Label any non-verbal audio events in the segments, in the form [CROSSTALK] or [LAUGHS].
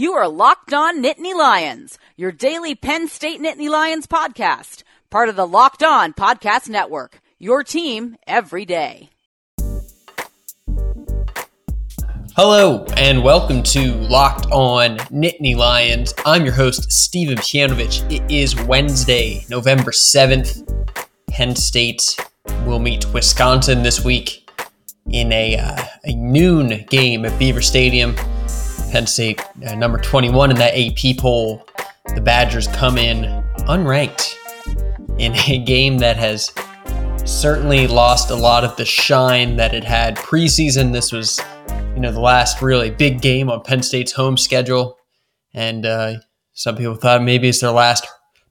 You are Locked On Nittany Lions, your daily Penn State Nittany Lions podcast, part of the Locked On Podcast Network. Your team every day. Hello and welcome to Locked On Nittany Lions. I'm your host, Steven Pianovich. It is Wednesday, November 7th. Penn State will meet Wisconsin this week in a, uh, a noon game at Beaver Stadium. Penn State, uh, number 21 in that AP poll. The Badgers come in unranked in a game that has certainly lost a lot of the shine that it had preseason. This was, you know, the last really big game on Penn State's home schedule. And uh, some people thought maybe it's their last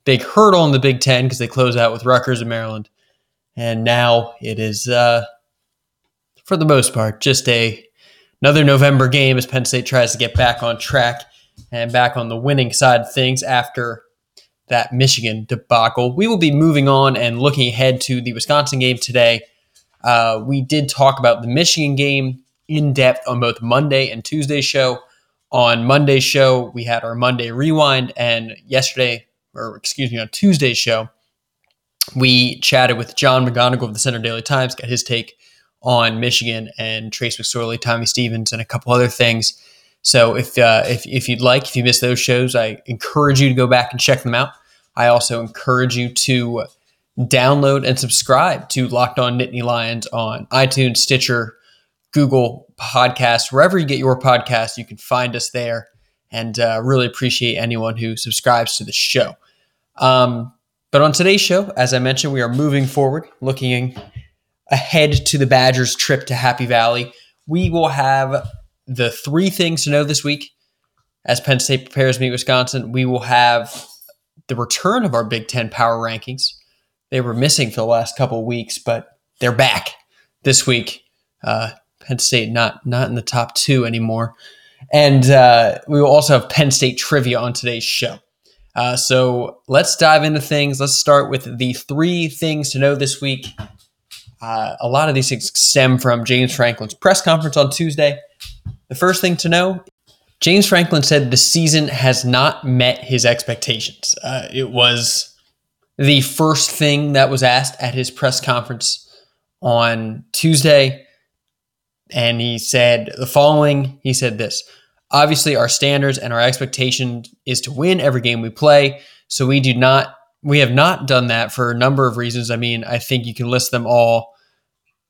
big hurdle in the Big Ten because they close out with Rutgers and Maryland. And now it is, uh, for the most part, just a another November game as Penn State tries to get back on track and back on the winning side of things after that Michigan debacle. We will be moving on and looking ahead to the Wisconsin game today. Uh, we did talk about the Michigan game in depth on both Monday and Tuesday show. On Monday's show, we had our Monday rewind, and yesterday, or excuse me, on Tuesday's show, we chatted with John McGonigal of the Centre Daily Times, got his take on Michigan and Trace McSorley, Tommy Stevens, and a couple other things. So if uh, if if you'd like, if you missed those shows, I encourage you to go back and check them out. I also encourage you to download and subscribe to Locked On Nittany Lions on iTunes, Stitcher, Google Podcasts, wherever you get your podcast. You can find us there, and uh, really appreciate anyone who subscribes to the show. Um, but on today's show, as I mentioned, we are moving forward, looking ahead to the Badgers' trip to Happy Valley. We will have the three things to know this week as Penn State prepares to meet Wisconsin. We will have the return of our Big Ten power rankings. They were missing for the last couple weeks, but they're back this week. Uh, Penn State not not in the top two anymore, and uh, we will also have Penn State trivia on today's show. Uh, so let's dive into things. Let's start with the three things to know this week. Uh, a lot of these things stem from James Franklin's press conference on Tuesday. The first thing to know James Franklin said the season has not met his expectations. Uh, it was the first thing that was asked at his press conference on Tuesday. And he said the following He said this Obviously, our standards and our expectation is to win every game we play. So we do not we have not done that for a number of reasons. I mean, I think you can list them all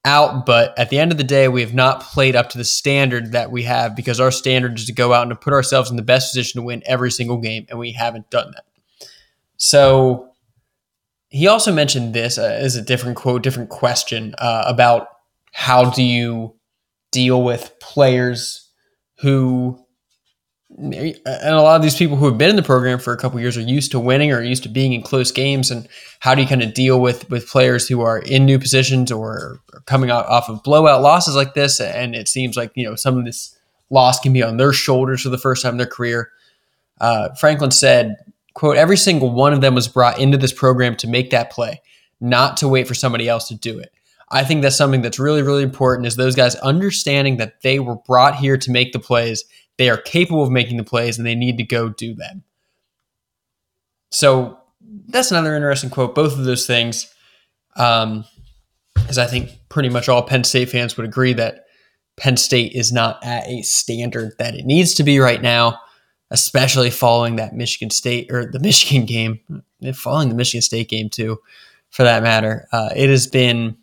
out, but at the end of the day, we have not played up to the standard that we have because our standard is to go out and to put ourselves in the best position to win every single game, and we haven't done that. So he also mentioned this uh, a different quote, different question uh, about how do you deal with players who and a lot of these people who have been in the program for a couple years are used to winning or used to being in close games and how do you kind of deal with with players who are in new positions or coming out, off of blowout losses like this? And it seems like you know some of this loss can be on their shoulders for the first time in their career. Uh, franklin said quote every single one of them was brought into this program to make that play not to wait for somebody else to do it. I think that's something that's really really important is those guys understanding that they were brought here to make the plays they are capable of making the plays and they need to go do them. So that's another interesting quote. Both of those things, um, because I think pretty much all Penn State fans would agree that Penn State is not at a standard that it needs to be right now, especially following that Michigan State or the [LAUGHS] Michigan game, following the Michigan State game too, for that matter. Uh, it has been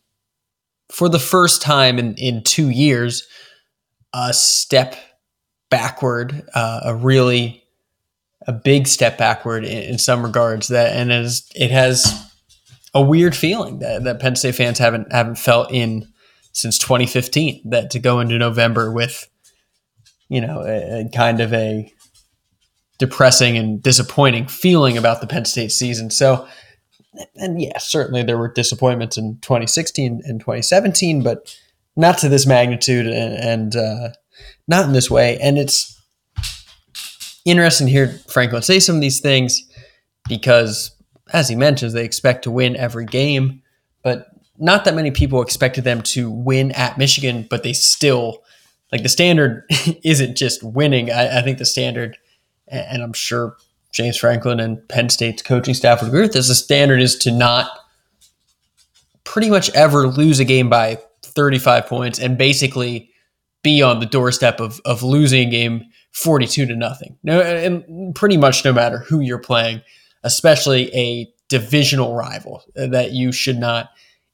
for the first time in in two years a step backward, uh, a really a big step backward in, in some regards. That and it, is, it has a weird feeling that, that Penn State fans haven't haven't felt in since 2015. That to go into November with, you know, a, a kind of a depressing and disappointing feeling about the Penn State season. So, and yeah, certainly there were disappointments in 2016 and 2017, but not to this magnitude and, and uh, not in this way. And it's interesting to hear Franklin say some of these things because, as he mentions, they expect to win every game, but not that many people expected them to win at Michigan, but they still like the standard [LAUGHS] isn't just winning. I, I think the standard and I'm sure James Franklin and Penn State's coaching staff would agree with this, the standard is to not pretty much ever lose a game by 35 points and basically be on the doorstep of, of losing a game 42 to nothing. No, and pretty much no matter who you're playing, especially a divisional rival that you should not,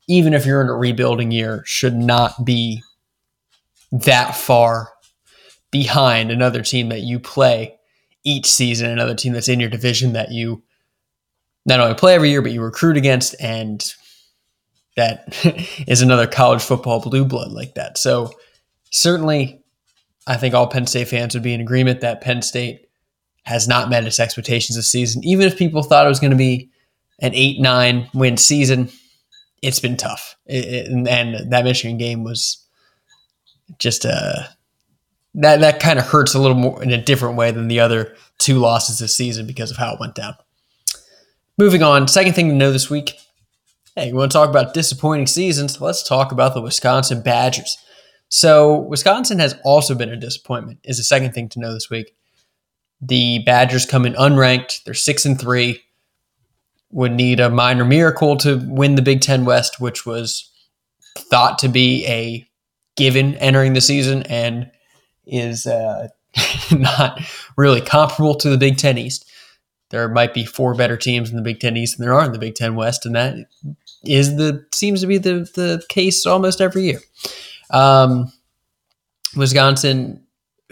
even if you're in a rebuilding year, should not be that far behind another team that you play each season, another team that's in your division that you not only play every year, but you recruit against, and that [LAUGHS] is another college football blue blood like that. So certainly, I think all Penn State fans would be in agreement that Penn State has not met its expectations this season. Even if people thought it was going to be an eight nine win season, it's been tough. It, it, and that Michigan game was just a uh, that that kind of hurts a little more in a different way than the other two losses this season because of how it went down. Moving on, second thing to know this week. Hey, you want to talk about disappointing seasons? Let's talk about the Wisconsin Badgers. So, Wisconsin has also been a disappointment. Is the second thing to know this week. The Badgers come in unranked. They're six and three. Would need a minor miracle to win the Big Ten West, which was thought to be a given entering the season, and is uh, [LAUGHS] not really comparable to the Big Ten East. There might be four better teams in the Big Ten East than there are in the Big Ten West, and that is the seems to be the the case almost every year. Um, Wisconsin,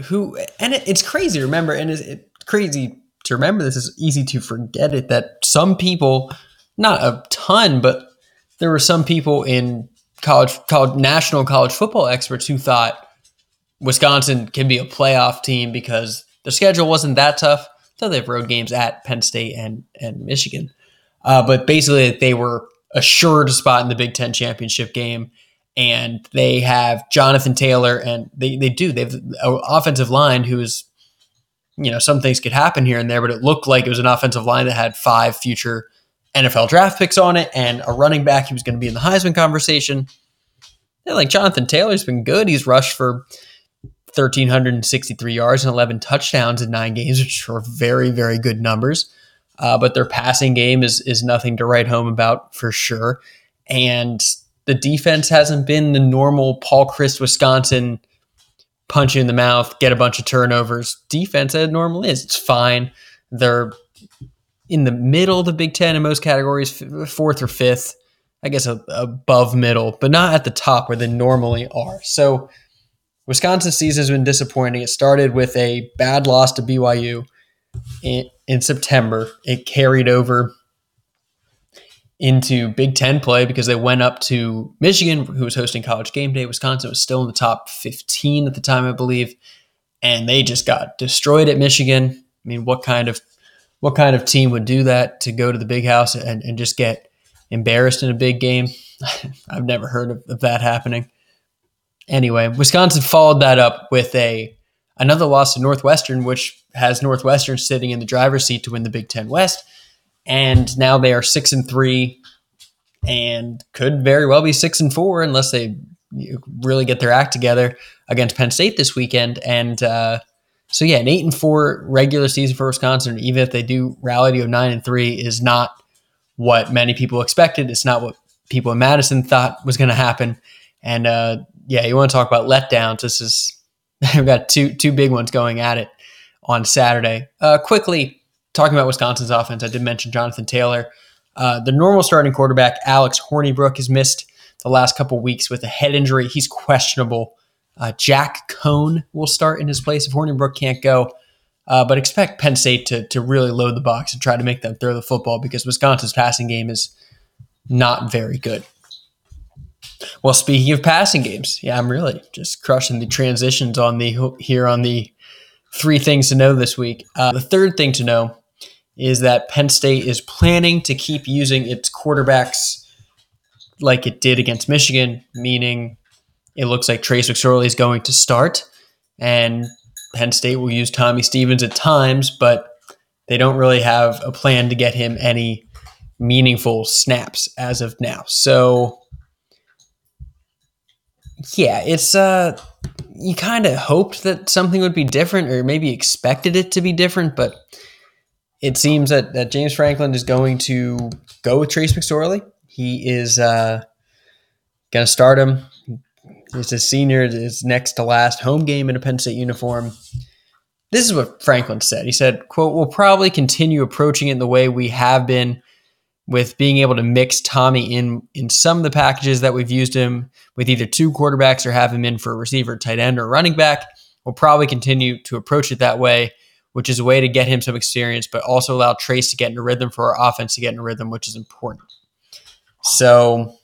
who and it, it's crazy. Remember, and it's, it's crazy to remember. This is easy to forget it. That some people, not a ton, but there were some people in college, college national college football experts who thought Wisconsin can be a playoff team because their schedule wasn't that tough. Though they have road games at Penn State and and Michigan, uh, but basically they were assured a spot in the Big Ten championship game, and they have Jonathan Taylor, and they they do they have an offensive line who is, you know, some things could happen here and there, but it looked like it was an offensive line that had five future NFL draft picks on it, and a running back who was going to be in the Heisman conversation. Yeah, like Jonathan Taylor's been good. He's rushed for 1,363 yards and 11 touchdowns in nine games, which are very, very good numbers. Uh, but their passing game is is nothing to write home about for sure. And the defense hasn't been the normal Paul Chryst, Wisconsin punch you in the mouth, get a bunch of turnovers. Defense as normal is. It's fine. They're in the middle of the Big Ten in most categories, fourth or fifth. I guess above middle, but not at the top where they normally are. So Wisconsin's season has been disappointing. It started with a bad loss to BYU in, in September. It carried over into Big Ten play because they went up to Michigan, who was hosting College Game Day. Wisconsin was still in the top 15 at the time, I believe, and they just got destroyed at Michigan. I mean, what kind of what kind of team would do that to go to the big house and, and just get embarrassed in a big game? [LAUGHS] I've never heard of, of that happening. Anyway, Wisconsin followed that up with a another loss to Northwestern, which has Northwestern sitting in the driver's seat to win the Big Ten West, and now they are six and three, and could very well be six and four unless they really get their act together against Penn State this weekend. And uh, so, yeah, an eight and four regular season for Wisconsin, even if they do rally to a nine and three, is not what many people expected. It's not what people in Madison thought was going to happen. And uh, yeah, you want to talk about letdowns? This is [LAUGHS] we've got two two big ones going at it on Saturday. Uh, quickly talking about Wisconsin's offense, I did mention Jonathan Taylor. Uh, the normal starting quarterback Alex Hornibrook has missed the last couple weeks with a head injury. He's questionable. Uh, Jack Coan will start in his place if Hornibrook can't go. Uh, but expect Penn State to, to really load the box and try to make them throw the football because Wisconsin's passing game is not very good. Well, speaking of passing games, yeah, I'm really just crushing the transitions on the here on the three things to know this week. Uh, the third thing to know is that Penn State is planning to keep using its quarterbacks like it did against Michigan, meaning it looks like Trace McSorley is going to start, and Penn State will use Tommy Stevens at times, but they don't really have a plan to get him any meaningful snaps as of now. So Yeah, it's uh you kind of hoped that something would be different or maybe expected it to be different, but it seems that, that James Franklin is going to go with Trace McSorley. He is uh, going to start him. He's a senior, his next to last home game in a Penn State uniform. This is what Franklin said. He said, quote, we'll probably continue approaching it in the way we have been with being able to mix Tommy in in some of the packages that we've used him with either two quarterbacks or have him in for a receiver, tight end, or running back. We'll probably continue to approach it that way, which is a way to get him some experience, but also allow Trace to get in a rhythm for our offense to get in a rhythm, which is important. So,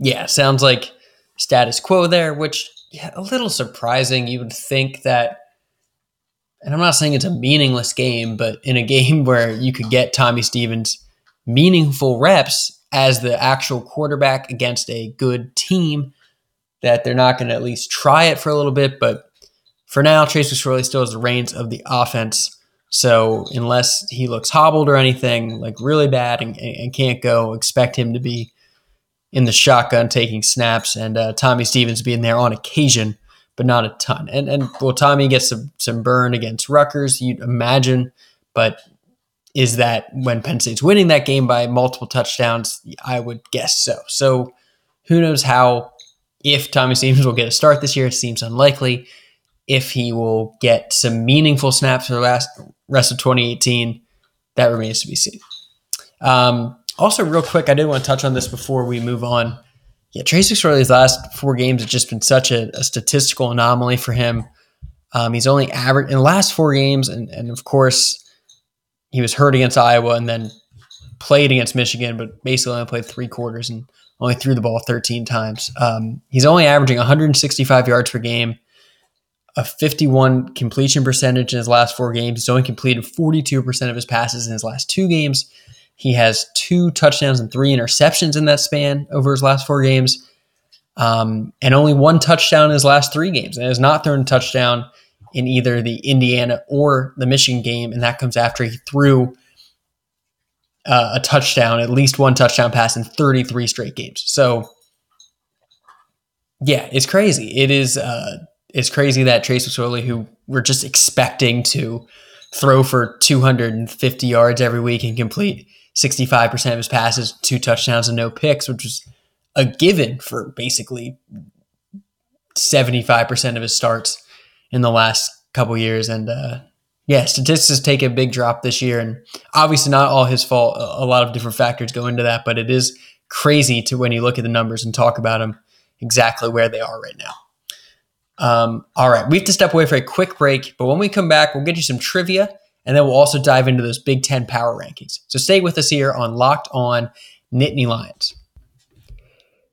yeah, sounds like status quo there, which yeah, a little surprising. You would think that, and I'm not saying it's a meaningless game, but in a [LAUGHS] game where you could get Tommy Stevens meaningful reps as the actual quarterback against a good team, that they're not going to at least try it for a little bit. But for now, Trace McSorley still has the reins of the offense. So unless he looks hobbled or anything like really bad and, and can't go, expect him to be in the shotgun taking snaps and uh, Tommy Stevens being there on occasion, but not a ton. And and will Tommy gets some some burn against Rutgers? You'd imagine, but is that when Penn State's winning that game by multiple touchdowns? I would guess so. So who knows how if Tommy Stevens will get a start this year? It seems unlikely. If he will get some meaningful snaps for the last rest of 2018, that remains to be seen. Um, also, real quick, I did want to touch on this before we move on. Yeah, Trace McSorley's last four games have just been such a, a statistical anomaly for him. Um, he's only average in the last four games, and, and of course, he was hurt against Iowa and then played against Michigan, but basically only played three quarters and only threw the ball 13 times. Um, he's only averaging 165 yards per game, a 51 completion percentage in his last four games. He's only completed 42% of his passes in his last two games. He has two touchdowns and three interceptions in that span over his last four games, um, and only one touchdown in his last three games. And has not thrown a touchdown in either the Indiana or the Michigan game, and that comes after he threw uh, a touchdown, at least one touchdown pass in 33 straight games. So, yeah, it's crazy. It is. Uh, it's crazy that Trace McSorley, who we're just expecting to throw for 250 yards every week and complete 65% of his passes, two touchdowns and no picks, which was a given for basically 75% of his starts in the last couple years. And uh, yeah, statistics take a big drop this year. And obviously, not all his fault. A lot of different factors go into that, but it is crazy to when you look at the numbers and talk about them exactly where they are right now. Um, all right, we have to step away for a quick break, but when we come back, we'll get you some trivia and then we'll also dive into those Big Ten power rankings. So stay with us here on Locked On Nittany Lions.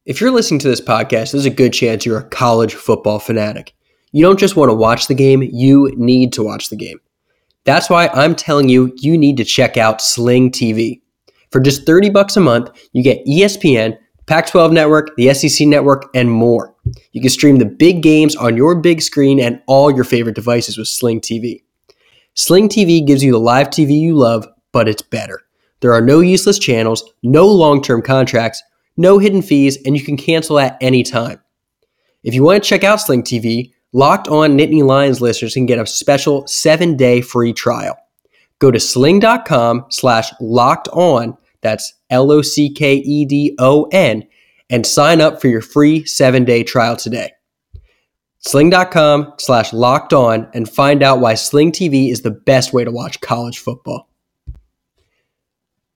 If you're listening to this podcast, there's a good chance you're a college football fanatic. You don't just want to watch the game, you need to watch the game. That's why I'm telling you, you need to check out Sling TV. For just 30 bucks a month, you get ESPN, Pac 12 Network, the SEC Network, and more. You can stream the big games on your big screen and all your favorite devices with Sling TV. Sling TV gives you the live TV you love, but it's better. There are no useless channels, no long term contracts, no hidden fees, and you can cancel at any time. If you want to check out Sling TV, Locked On Nittany Lions listeners can get a special seven day free trial. Go to sling.com slash locked on, that's L O C K E D O N, and sign up for your free seven day trial today sling.com slash locked on and find out why Sling TV is the best way to watch college football.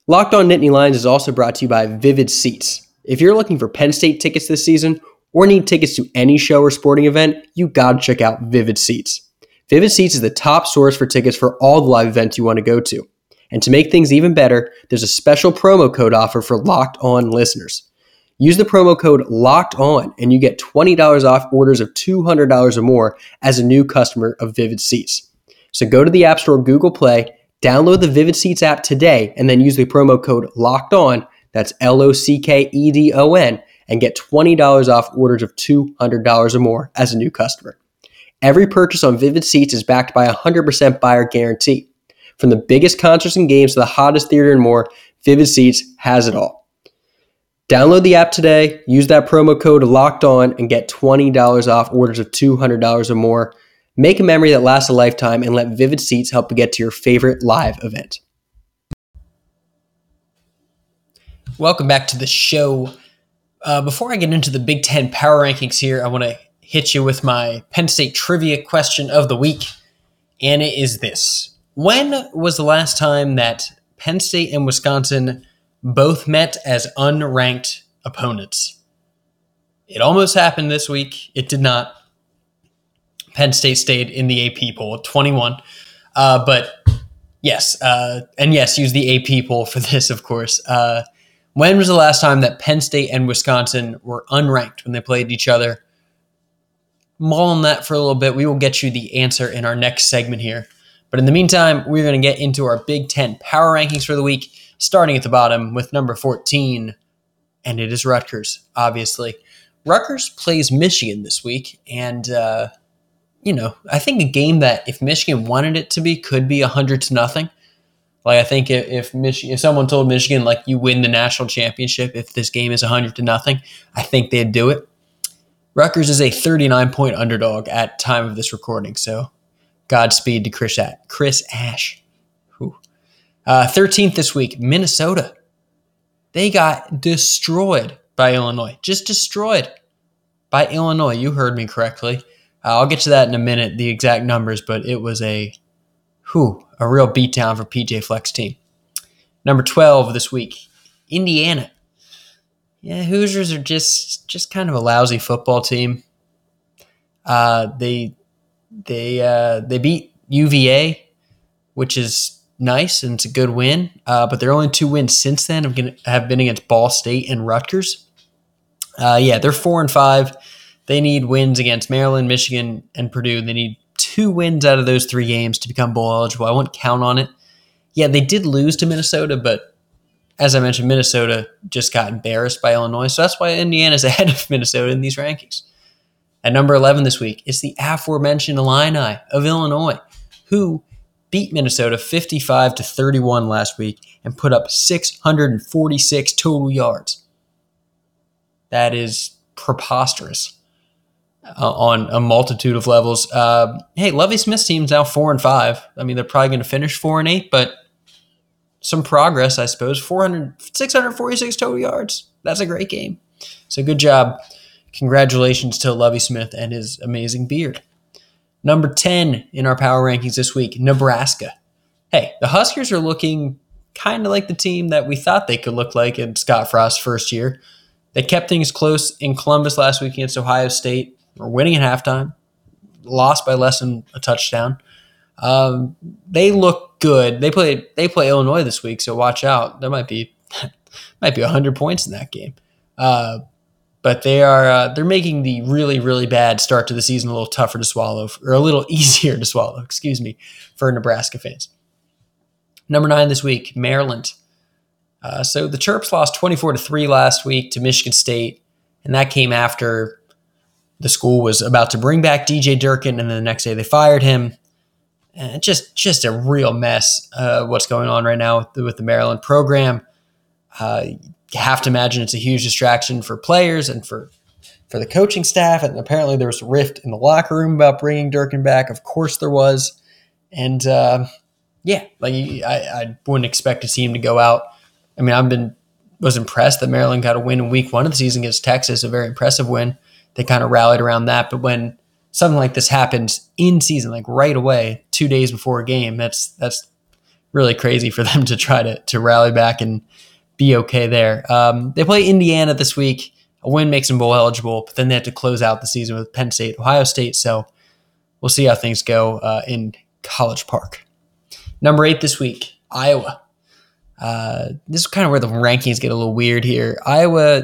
Locked on Nittany Lions is also brought to you by Vivid Seats. If you're looking for Penn State tickets this season or need tickets to any show or sporting event, you gotta check out Vivid Seats. Vivid Seats is the top source for tickets for all the live events you want to go to. And to make things even better, there's a special promo code offer for locked on listeners. Use the promo code LOCKED ON and you get $20 off orders of $200 or more as a new customer of Vivid Seats. So go to the App Store, Google Play, download the Vivid Seats app today, and then use the promo code LOCKED ON, that's L O C K E D O N, and get $20 off orders of $200 or more as a new customer. Every purchase on Vivid Seats is backed by a 100% buyer guarantee. From the biggest concerts and games to the hottest theater and more, Vivid Seats has it all. Download the app today, use that promo code locked on, and get $20 off orders of $200 or more. Make a memory that lasts a lifetime and let Vivid Seats help you get to your favorite live event. Welcome back to the show. Uh, before I get into the Big Ten power rankings here, I want to hit you with my Penn State trivia question of the week. And it is this When was the last time that Penn State and Wisconsin both met as unranked opponents. It almost happened this week. It did not. Penn State stayed in the AP poll at 21. Uh, but yes, uh, and yes, use the AP poll for [LAUGHS] this, of course. Uh, when was the last time that Penn State and Wisconsin were unranked when they played each other? Mull on that for a little bit. We will get you the answer in our next segment here. But in the meantime, we're going to get into our Big Ten power rankings for the week starting at the bottom with number 14, and it is Rutgers, obviously. Rutgers plays Michigan this week, and, uh, you know, I think a game that if Michigan wanted it to be could be 100 to nothing. Like, I think if, if Michigan, if someone told Michigan, like, you win the national championship if this game is 100 to nothing, I think they'd do it. Rutgers is a 39 point underdog at time of this recording, so Godspeed to Chris, at Chris Ash. Uh, 13th this week, Minnesota. They got destroyed by Illinois. Just destroyed by Illinois. You heard me correctly. Uh, I'll get to that in a minute, the exact numbers, but it was a whew, a real beatdown for PJ Fleck's team. Number 12 this week, Indiana. Yeah, Hoosiers are just just kind of a lousy football team. Uh, they they uh, they beat UVA, which is nice and it's a good win. Uh, but their only two wins since then have been, have been against Ball State and Rutgers. Uh, yeah, they're four and five. They need wins against Maryland, Michigan, and Purdue. They need two wins out of those three games to become bowl eligible. I won't count on it. Yeah, they did lose to Minnesota, but as I mentioned, Minnesota just got embarrassed by Illinois. So that's why Indiana's [LAUGHS] ahead of Minnesota in these rankings. At number 11 this week is the aforementioned Illini of Illinois, who beat Minnesota 55 to 31 last week and put up 646 total yards. That is preposterous uh, on a multitude of levels. Uh, hey, Lovie Smith's team's now four and five. I mean, they're probably going to finish four and eight, but some progress, I suppose. 400, 646 total yards. That's a great game. So good job. Congratulations to Lovie Smith and his amazing beard. Number 10 in our power rankings this week, Nebraska. Hey, the Huskers are looking kind of like the team that we thought they could look like in Scott Frost's first year. They kept things close in Columbus last week against Ohio State. Were winning at halftime, lost by less than a touchdown. Um, they look good. They play they play Illinois this week, so watch out. There might be [LAUGHS] might be hundred points in that game. Uh, but they are uh, they're making the really really bad start to the season a little tougher to swallow or a little [LAUGHS] easier to swallow excuse me for nebraska fans. Number nine this week maryland. Uh, so the Terps lost 24 to 3 last week to michigan state and that came after the school was about to bring back dj durkin and then the next day they fired him. And just just a real mess uh, what's going on right now with the, with the maryland program. Uh, have to imagine it's a huge distraction for players and for for the coaching staff. And apparently there was a rift in the locker room about bringing Durkin back. Of course there was, and uh, yeah, like I, I wouldn't expect to see him to go out. I mean, I've been was impressed that Maryland got a win in week one of the season against Texas, a very impressive win. They kind of rallied around that, but when something like this happens in season, like right away, two days before a game, that's that's really crazy for [LAUGHS] them to try to to rally back and be okay there. Um, they play Indiana this week. A win makes them bowl eligible, but then they have to close out the season with Penn State, Ohio State. So we'll see how things go uh, in College Park. Number eight this week, Iowa. Uh, this is kind of where the rankings get a little weird here. Iowa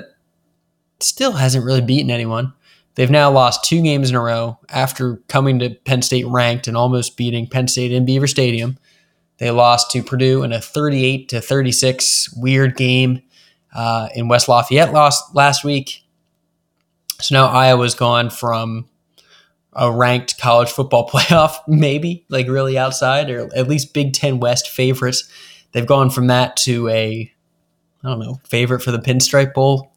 still hasn't really beaten anyone. They've now lost two games in a row after coming to Penn State ranked and almost beating Penn State in Beaver Stadium. They lost to Purdue in a 38 to 36 weird game uh, in West Lafayette lost last week. So now Iowa's gone from a ranked college football [LAUGHS] playoff, maybe like really outside, or at least Big Ten West favorites. They've gone from that to a, I don't know, favorite for the Pinstripe Bowl.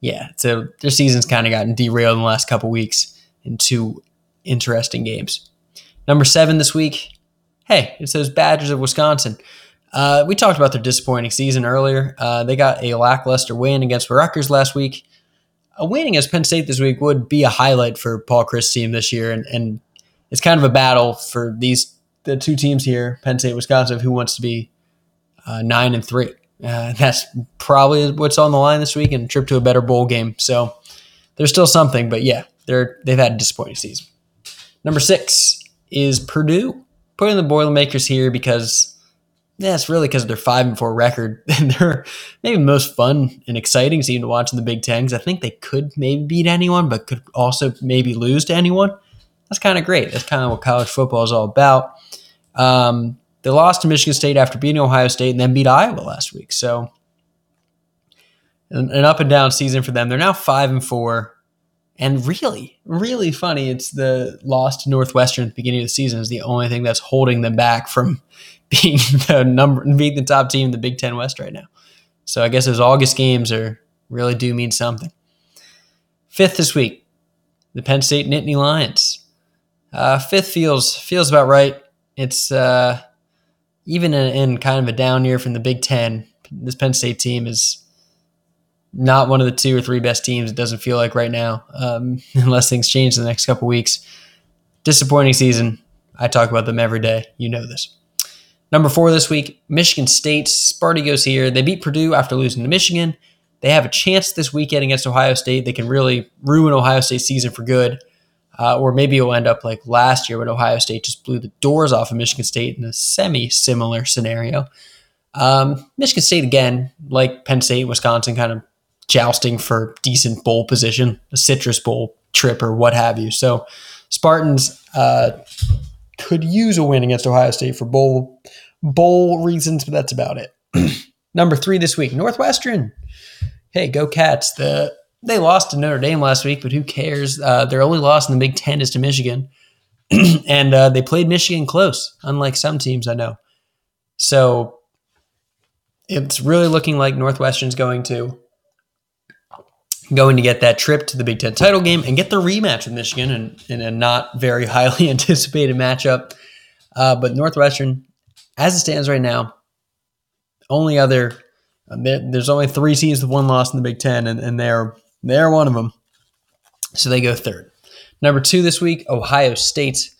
yeah, so their season's kind of gotten derailed in the last couple weeks in two interesting games. Number seven this week, hey, it's those Badgers of Wisconsin. Uh, we talked about their disappointing season earlier. Uh, they got a lackluster win against Rutgers last week. A win against Penn State this week would be a highlight for Paul Chryst' team this year, and, and it's kind of a battle for these the two teams here, Penn State, Wisconsin, who wants to be uh, nine and three. Uh, that's probably what's on the line this week, and trip to a better bowl game. So there's still something, but yeah, they're they've had a disappointing season. Number six is Purdue. Putting the Boilermakers here because yeah, really because of their five and four record. [LAUGHS] And they're maybe the most fun and exciting team to watch in the Big Ten. I think they could maybe beat anyone, but could also maybe lose to anyone. That's kind of great. That's kind of what college football is all about. Um, they lost to Michigan State after beating Ohio State and then beat Iowa last week. So an, an up and down season for them. They're now five and four. And really, really funny. It's the lost Northwestern at the beginning of the season is the only thing that's holding them back from [LAUGHS] being the number, being the top team in the Big Ten West right now. So I guess those August games are really do mean something. Fifth this week, the Penn State Nittany Lions. Uh, fifth feels feels about right. It's uh, even in, in, kind of a down year from the Big Ten. This Penn State team is not one of the two or three best teams. It doesn't feel like right now, um, [LAUGHS] unless things change in the next couple weeks. Disappointing season. I talk about them every day. You know this. Number four this week, Michigan State. Sparty goes here. They beat Purdue after losing to Michigan. They have a chance this weekend against Ohio State. They can really ruin Ohio State's season for good. Uh, or maybe it'll end up like last year when Ohio State just blew the doors off of Michigan State in a semi similar scenario. Um, Michigan State, again, like Penn State, Wisconsin, kind of jousting for decent bowl position, a Citrus Bowl trip or what have you. So Spartans uh, could use a win against Ohio State for bowl bowl reasons, but that's about it. [CLEARS THROAT] Number three this week, Northwestern. Hey, go Cats! The they lost to Notre Dame last week, but who cares? Uh, their only loss in the Big Ten is to Michigan, [CLEARS THROAT] and uh, they played Michigan close, unlike some teams I know. So it's really looking like Northwestern's going to going to get that trip to the Big Ten title game and get the rematch with Michigan in, in a not very [LAUGHS] highly anticipated matchup. Uh, but Northwestern, as it stands right now, only other there's only three teams with one loss in the Big Ten, and, and they're they're one of them. So they go third. Number two this week, Ohio State.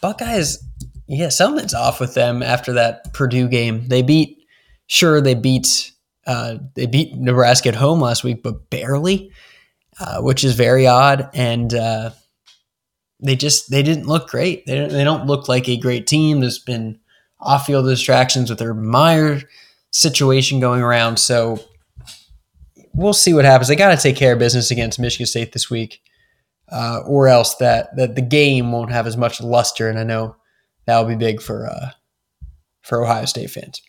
Buckeyes, yeah, something's off with them after that Purdue game. They beat, sure, they beat uh, they beat Nebraska at home last week, but barely, uh, which is very odd. And uh, they just they didn't look great. They don't, they don't look like a great team. There's been off field distractions with their Meyer situation going around. So we'll see what happens. They got to take care of business against Michigan State this week, uh, or else that that the game won't have as much luster. And I know that will be big for uh, for Ohio State fans.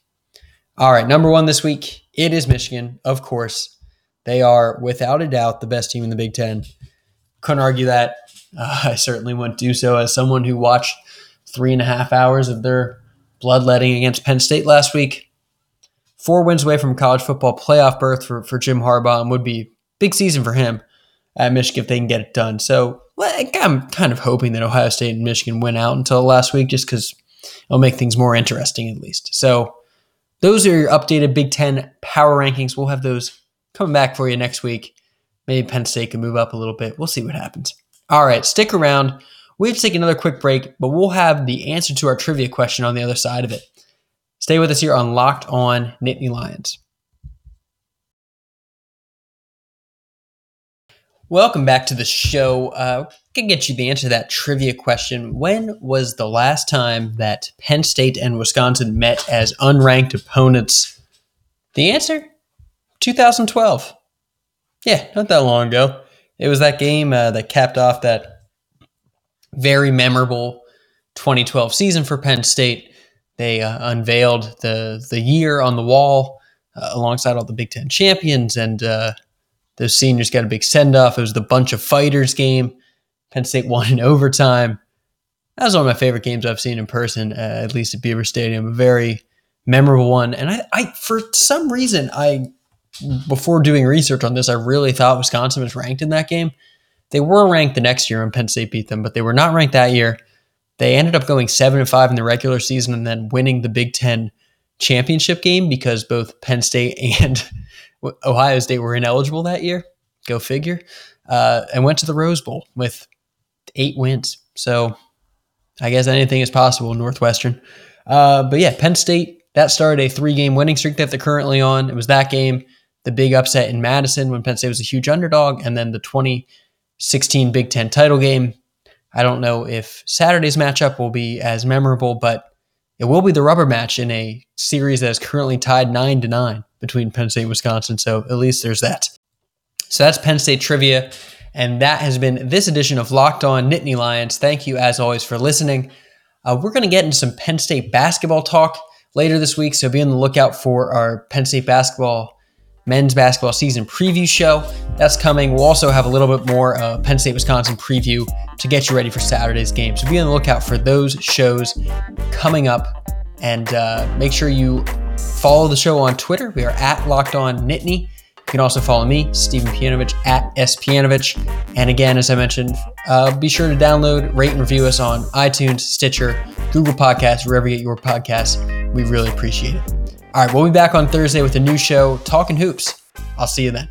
All right, number one this week, it is Michigan, of course. They are, without a doubt, the best team in the Big Ten. Couldn't argue that. Uh, [LAUGHS] I certainly wouldn't do so as someone who watched three and a half hours of their bloodletting against Penn State last week. Four wins away from college football playoff berth for, for Jim Harbaugh and would be big season for him at Michigan if they can get it done. So I'm kind of hoping that Ohio State and Michigan win out until last week just because it'll make things more interesting at least. So those are your updated Big Ten power rankings. We'll have those coming back for you next week. Maybe Penn State can move up a little bit. We'll see what happens. All right, stick around. We have to take another quick break, but we'll have the answer to our trivia question on the other side of it. Stay with us here on Locked On Nittany Lions. Welcome back to the show. Uh, can get you the answer to that trivia question. When was the last time that Penn State and Wisconsin met as unranked opponents? The answer 2012. Yeah, not that long ago. It was that game uh, that capped off that very memorable 2012 season for Penn State. They uh, unveiled the the year on the wall uh, alongside all the Big Ten champions, and uh, those seniors got a big send off. It was the bunch of fighters game. Penn State won in [LAUGHS] overtime. That was one of my favorite games I've seen in person, uh, at least at Beaver Stadium. A very memorable one. And I, I, for some reason, I before doing research on this, I really thought Wisconsin was ranked in that game. They were ranked the next year when Penn State beat them, but they were not ranked that year. They ended up going seven and five in the regular season and then winning the Big Ten championship game because both Penn State [LAUGHS] and Ohio State were ineligible that year. Go figure. Uh, and went to the Rose Bowl with eight wins. So I guess anything is possible in Northwestern. Uh, but yeah, Penn State, that started a three game winning streak that they're currently on. It was that game, the big upset in Madison when Penn State was a huge underdog, and then the 2016 Big Ten title game. I don't know if Saturday's matchup will be as memorable, but it will be the rubber match in a series that is currently tied nine to nine between Penn State and Wisconsin. So at least there's that. So that's Penn State trivia. And that has been this edition of Locked On Nittany Lions. Thank you, as always, for listening. Uh, we're going to get into some Penn State basketball talk later this week, so be on the lookout for our Penn State basketball men's basketball season preview show. That's coming. We'll also have a little bit more uh, Penn State Wisconsin preview to get you ready for Saturday's game. So be on the lookout for those shows coming up, and uh, make sure you follow the show on Twitter. We are at Locked On Nittany. You can also follow me, Stephen Pianovich, at Pianovich. And again, as I mentioned, uh, be sure to download, rate, and review us on iTunes, Stitcher, Google Podcasts, wherever you get your podcasts. We really appreciate it. All right, we'll be back on Thursday with a new show, Talking Hoops. I'll see you then.